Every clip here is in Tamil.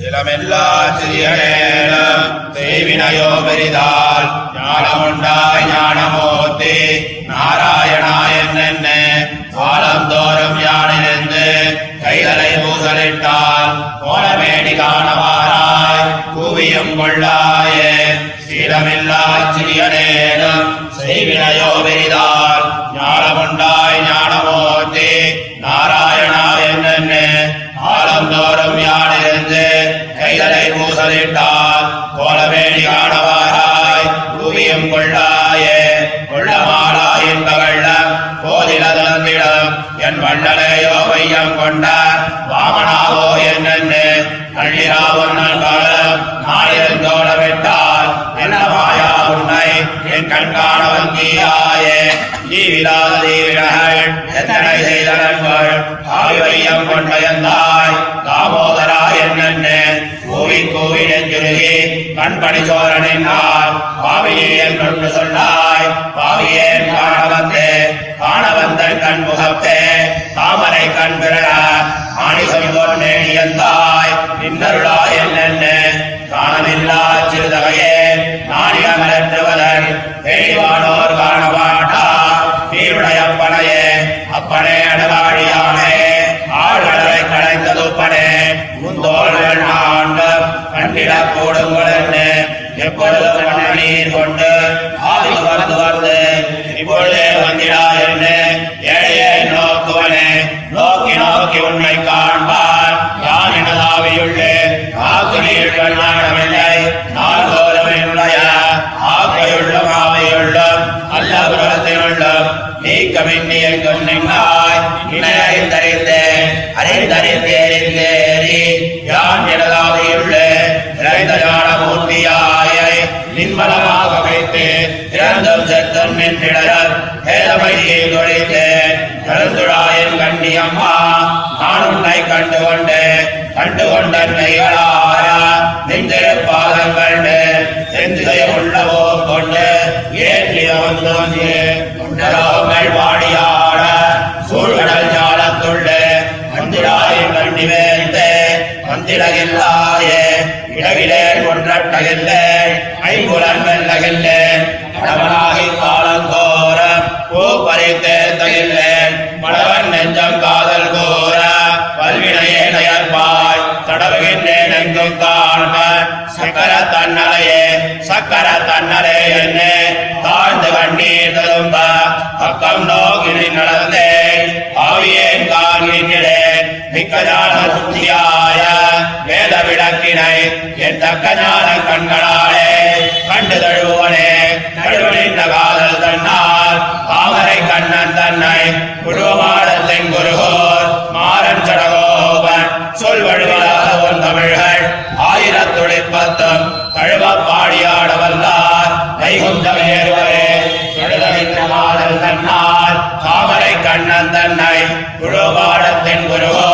சிலமெல்லா சிறியனேனும் செய்வினையோ ஞானமுண்டாய் ஞானமூர்த்தி. நாராயணா என்னென்ன காலந்தோறும் யானிருந்து கைதலை பூசலிட்டால் கோலமேடி காணவாராய். கூவியும் கொள்ளாயே. சீலமில்லா சிறியனேனும் செய்வினையோ கைதலை கோலவேணி காணவாராய் பூமியும் கொள்ளாயே கொள்ளமாடாய் என்பவள்ள கோதிலதந்திடம் என் வண்ணனையோ வையம் கொண்ட வாமனாவோ என்னென்னு நள்ளிராவன் நல்காலம் நாளிருந்தோட விட்டால் என்னவாயா உன்னை என் கண்காண வங்கியாயே. ஜீவிலாத தீவிரகள் எத்தனை செய்தனங்கள் ஆய்வையம் கொண்டயந்தாய் தாமோதரா என்னென்ன கோவி கோவி நெஞ்சுருகி கண்படி சோரனின்னால் பாவியேல் கண்டு சொன்னாய் பாவியேன் காண வந்து காண வந்த கண் முகத்தே தாமரை கண் பிறழ ஆணிசம் கொண்டேனியந்தாய் நின்னருளா என்னென்ன? காணமில்லா சிறுதகையே நாணியமரற்றுவதன் தேடிவானோர் தெளிவானோர் காணவன் கொண்டு சத்தம் என்றிடர் நின்றிடர் வேதமையை தொழித்தேன் கண்டி அம்மா நான் உன்னை கண்டு கொண்டு கண்டு கொண்ட நெய்களாய நெஞ்சிருப்பாதங்கள் செந்திசை உள்ளவோ கொண்டு ஏற்றிய வந்து கொண்டலோங்கள் வாடியாட சூழ்கடல் ஞானத்துள்ளே வந்திடாயின் கண்டி வேந்தே வந்திடகில்லாயே இடவிலே கொன்றட்டகில்லை ஐங்குலன் வெல்லகில்லேன் கடவனாகி தன்னலையே சக்கர தன்னலே என்ன. தாழ்ந்து கண்ணீர் ததும்ப பக்கம் நோக்கி நடந்தேன் ஆவியேன் காண்கின்றேன் மிக்க ஞான சுத்தியாய வேத விளக்கினை என் தக்க ஞான கண்களாலே கண்டு தழுவனே கண்ணால் தாமரை கண்ணன் தன்னை குழுவாடத்தின் குருகோர்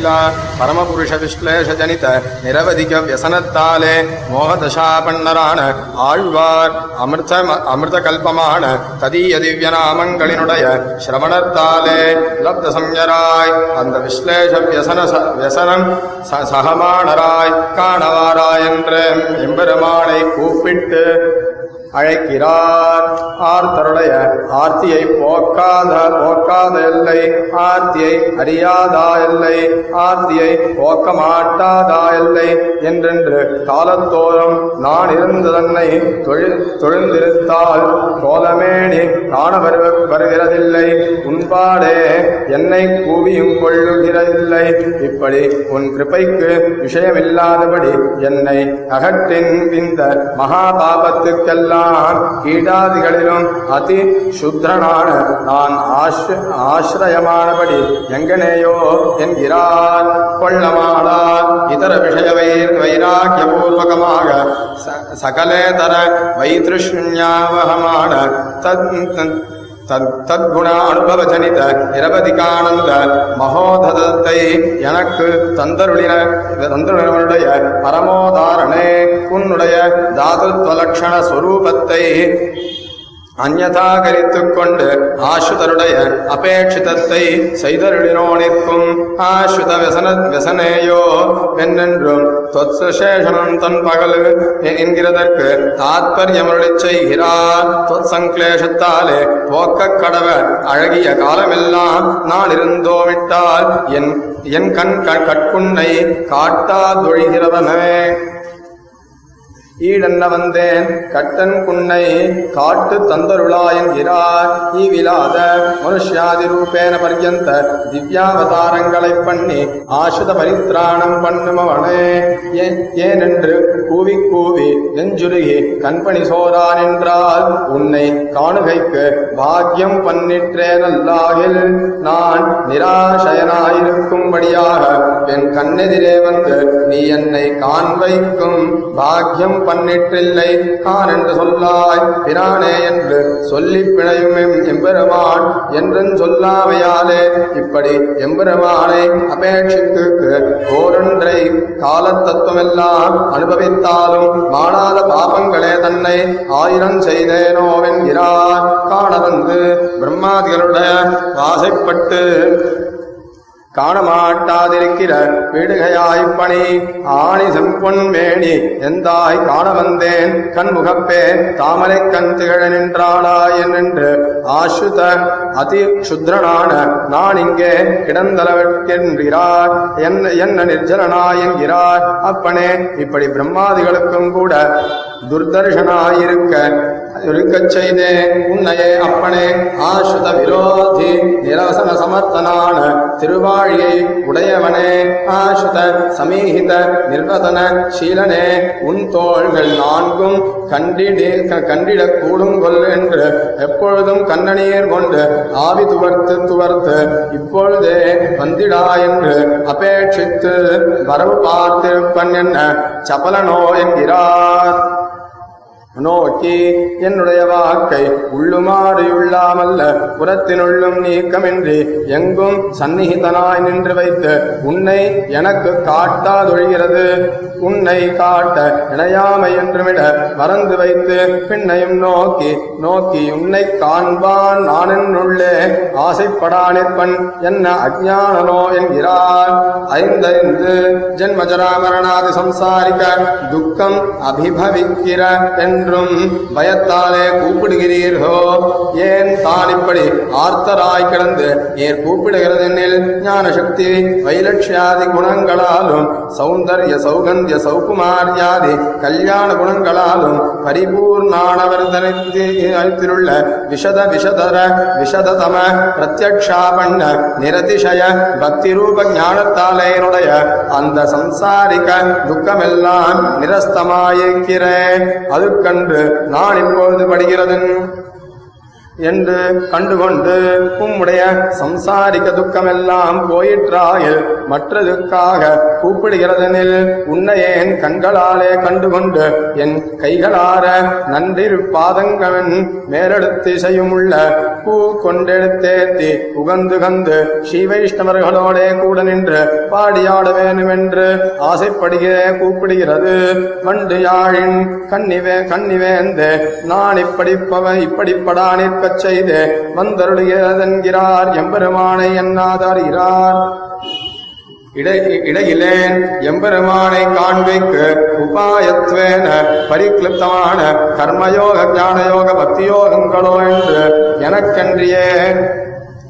சீலமில்லா பரமபுருஷ விஸ்லேஷ ஜனித நிரவதிக வியசனத்தாலே மோகதசாபண்ணரான ஆழ்வார் அமிர்த அமிர்த கல்பமான ததீய திவ்ய நாமங்களினுடைய சிரவணத்தாலே லப்த சம்யராய் அந்த விஸ்லேஷ வியசன வியசனம் சகமானராய் காணவாராய் என்று எம்பெருமானை கூப்பிட்டு அழைக்கிறார் ஆர்த்தருடைய ஆர்த்தியை போக்காத போக்க போக்காத எல்லை ஆர்த்தியை அறியாதா எல்லை ஆர்த்தியை போக்க மாட்டாதா எல்லை என்றென்று காலத்தோறும் நான் இருந்த தன்னை தொழில் தொழுந்திருத்தால் கோலமேனி காண வருகிறதில்லை. உன்பாடே என்னை கூவியும் கொள்ளுகிறதில்லை. இப்படி உன் கிருபைக்கு விஷயமில்லாதபடி என்னை அகற்றின் இந்த மகா பாபத்துக்கெல்லாம் கீடாதிகளிலும் அதி சுத்ரனான நான் ஆஷ் ஆசிரயமானபடி எங்கனேயோ என்கிறார் கொள்ளமாடார் இதர விஷய வைர் வைராக்கியபூர்வகமாக சகலேதர வைத்ருஷ்ணியாவகமான தத் தத்குண அனுபவ ஜனித நிரவதிகானந்த மகோததத்தை எனக்கு தந்தருளின தந்தருடைய பரமோதாரணே உன்னுடைய தாதுத்வலக்ஷண ஸ்வரூபத்தை அந்நதாகரித்துக் கொண்டு ஆசுதருடைய அபேட்சிதத்தை செய்தருளினோனிற்கும் ஆசுத விசன விசனேயோ என்னென்றும் தொத்சேஷனம் தன் பகல் என்கிறதற்கு தாத்பரியமருளிச் செய்கிறார். தொத் சங்கிலேஷத்தாலே போக்கக் கடவ அழகிய காலமெல்லாம் நான் இருந்தோமிட்டால் என் என் கண் கண் கட்குன்னை காட்டாதொழிகிறவனே ஈடன்ன வந்தேன். கட்டன் குன்னை காட்டு தந்தருளாயன்கிறார் ஈவிலாத மனுஷ்யாதி ரூபேன பர்யந்த திவ்யாவதாரங்களை பண்ணி ஆசுத பரித்ராணம் பண்ணுமவனே. ஏ- ஏனென்று கூவி கூவி நெஞ்சுருகி கண்பணி சோரான் என்றால் உன்னை காணுகைக்கு பாக்கியம் பண்ணிற்றேனல்லாகில் நான் நிராசயனாயிருக்கும்படியாக என் கண்ணெதிரே வந்து நீ என்னை காண்பைக்கும் பாக்கியம் பண்ணிற்றில்லை கான் என்று சொல்லாய் பிரானே என்று சொல்லி பிணையும் எம்பெருமான் என்றும் சொல்லாமையாலே இப்படி எம்பெருமானை அபேட்சிக்கு ஓரொன்றை காலத்தத்துவமெல்லாம் அனுபவித்தாலும் மாணாத பாபங்களே தன்னை ஆயிரம் செய்தேனோவென்கிறார். காண வந்து பிரம்மாதிகளுடைய வாசைப்பட்டு காணமாட்டாதிருக்கிற வீடுகையாய் பணி ஆணி செம்பொன் மேணி எந்தாய் காண வந்தேன் கண்முகப்பே தாமரை கண் திகழ நின்றாளாய் என்று ஆசுத அதி சுத்ரனான நான் இங்கே கிடந்தளவிற்கென்கிறார் என்ன என்ன நிர்ஜலனாய் என்கிறார். அப்பனே இப்படி பிரம்மாதிகளுக்கும் கூட துர்தர்ஷனாயிருக்க இருக்கச் செய்தே உன்னையே அப்பனே ஆசுத விரோதி நிராசன சமர்த்தனான திருவாழியை உடையவனே ஆசுத சமீகித நிர்வதன சீலனே உன் தோள்கள் நான்கும் கண்டிடே க- கண்டிடக் கூடும் கொல் என்று எப்பொழுதும் கண்ணநீர் கொண்டு ஆவி துவர்த்து துவர்த்து இப்பொழுதே வந்திடா என்று அபேட்சித்து வரவு பார்த்திருப்பன் என்ன சபலனோ என்கிறார். நோக்கி என்னுடைய வாக்கை உள்ளுமாறியுள்ளாமல்ல புறத்தினுள்ளும் நீக்கமின்றி எங்கும் சந்நிகிதனாய் நின்று வைத்து உன்னை எனக்கு காட்டாதொழிகிறது. உன்னை காட்ட இணையாமை என்றுமிட மறந்து வைத்து பின்னையும் நோக்கி நோக்கி உன்னை காண்பான் நானென்னுள்ளே ஆசைப்படானிற்பன் என்ன அஜானனோ என்கிறார். ஐந்தைந்து ஜென்மஜராமரணாதி சம்சாரிக்க துக்கம் அபிபவிக்கிற என்றும் பயத்தாலே கூப்பிடுகிறீர்களோ? ஏன் தான் இப்படி ஆர்த்தராய் கிடந்து நீர் கூப்பிடுகிறது கூப்பிடுகிறதெனில் ஞான சக்தி வைலட்சியாதி குணங்களாலும் சௌந்தர்ய சௌகந்திய சௌகுமாரியாதி கல்யாண குணங்களாலும் பரிபூர்ணானவர் பரிபூர்ணானவர்தனித்திலுள்ள விஷத விஷதர விஷததம பிரத்யக்ஷாபண்ண நிரதிசய பக்தி ரூப ஞானத்தாலேனுடைய அந்த சம்சாரிக துக்கமெல்லாம் நிரஸ்தமாயிருக்கிறேன். அது கண்டு நான் இப்பொழுது படுகிறதன்? என்று கண்டுகொண்டு உம்முடைய சம்சாரிக்க துக்கமெல்லாம் போயிற்றாயில் மற்றதுக்காக கூப்பிடுகிறதெனில் உன்னையேன் கண்களாலே கண்டுகொண்டு என் கைகளார நன்றிரு பாதங்கவன் மேலெடுத்து செய்யுமுள்ள பூ கொண்டெடுத்தேத்தி உகந்து கந்து ஸ்ரீவைஷ்ணவர்களோடே கூட நின்று பாடியாட வேணுமென்று ஆசைப்படுகிறே கூப்பிடுகிறது. வண்டு யாழின் கண்ணிவே கண்ணிவேந்து நான் இப்படிப்பவன் இப்படிப்படா நிற்கச் செய்து வந்தருளியதென்கிறார். எம்பெருமானை எண்ணாதாருகிறார் இடையிலேன் எம்பெருமானை காண்பிக்கு உபாயத்வேன பரிக்ளிப்தமான கர்மயோக ஞானயோக பக்தியோகங்களோ என்று எனக்கன்றியே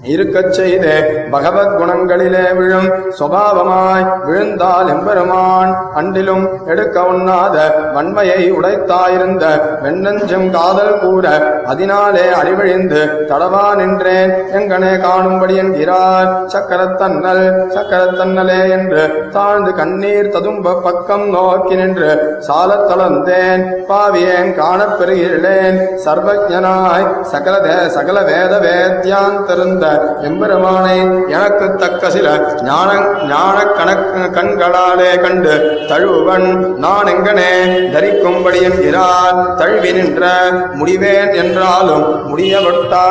இருக்கச் செய்து பகவத் குணங்களிலே விழும் சுவாவமாய் விழுந்தால் எம்பெருமான் அண்டிலும் எடுக்க உண்ணாத வன்மையை உடைத்தாயிருந்த வெண்ணஞ்சம் காதல் கூற அதனாலே அடிவழிந்து தடவா நின்றேன். எங்கனே காணும்படி என்கிறார். சக்கரத்தன்னல் சக்கரத்தன்னலே என்று தாழ்ந்து கண்ணீர் ததும்ப பக்கம் நோக்கி நின்று சாலத் தளர்ந்தேன். பாவியேன் காணப்பெறுகிறேன் சர்வஜனாய் சகல சகல வேத வேத்யாந்திருந்த எம்பெருமானை எனக்கு தக்க சில ஞான ஞான கணக்கு கண்களாலே கண்டு தழுவன் நான் எங்கனே தரிக்கும்படி என்கிறார். தழுவி நின்ற முடிவேன் என்றாலும் முடிய ஒட்டா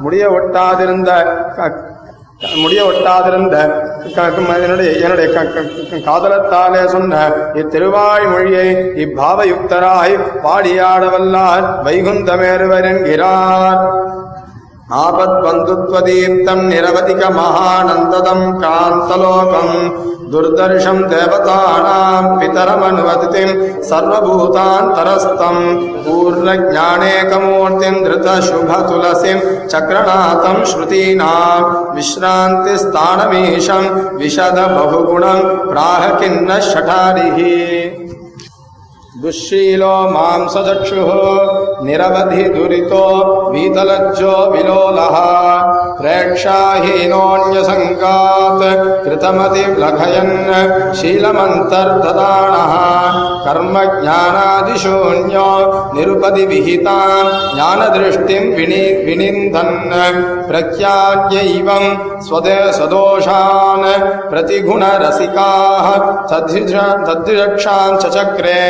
முடிய ஒட்டாதிருந்த க- முடிய ஒட்டாதிருந்த க- என்னுடைய என்னுடைய க- க- காதலத்தாலே சொன்ன இத்திருவாய் மொழியை இப்பாவயுக்தராய் பாடியாடவல்லார் வைகுந்தமேறுவர் என்கிறார். आपद्बन्धुत्वदीप्तम् निरवधिकमहानन्ददम् कान्तलोकम् दुर्दर्शम् देवतानाम् पितरमनुवदितिम् सर्वभूतान्तरस्तम् पूर्णज्ञानेकमूर्तिम् धृतशुभतुलसीम् चक्रनाथम् श्रुतीनाम् विश्रान्तिस्थानमीशम् विशद बहुगुणम् प्राह किन्न शठारिः दुःशीलो मांसचक्षुः निरवधि दुरितो वीतलज्जो विलोलः प्रेक्षाहीनोऽन्यसङ्गात् कृतमतिलघयन् शीलमन्तर्ददानः कर्मज्ञानादिशून्यो निरुपदि विहितान् ज्ञानदृष्टिम् विनि विनिन्दन् प्रख्याद्यैवम् स्वदे सदोषान् प्रतिगुणरसिकाः तद्धिज- तद्धिरक्षान् च चक्रे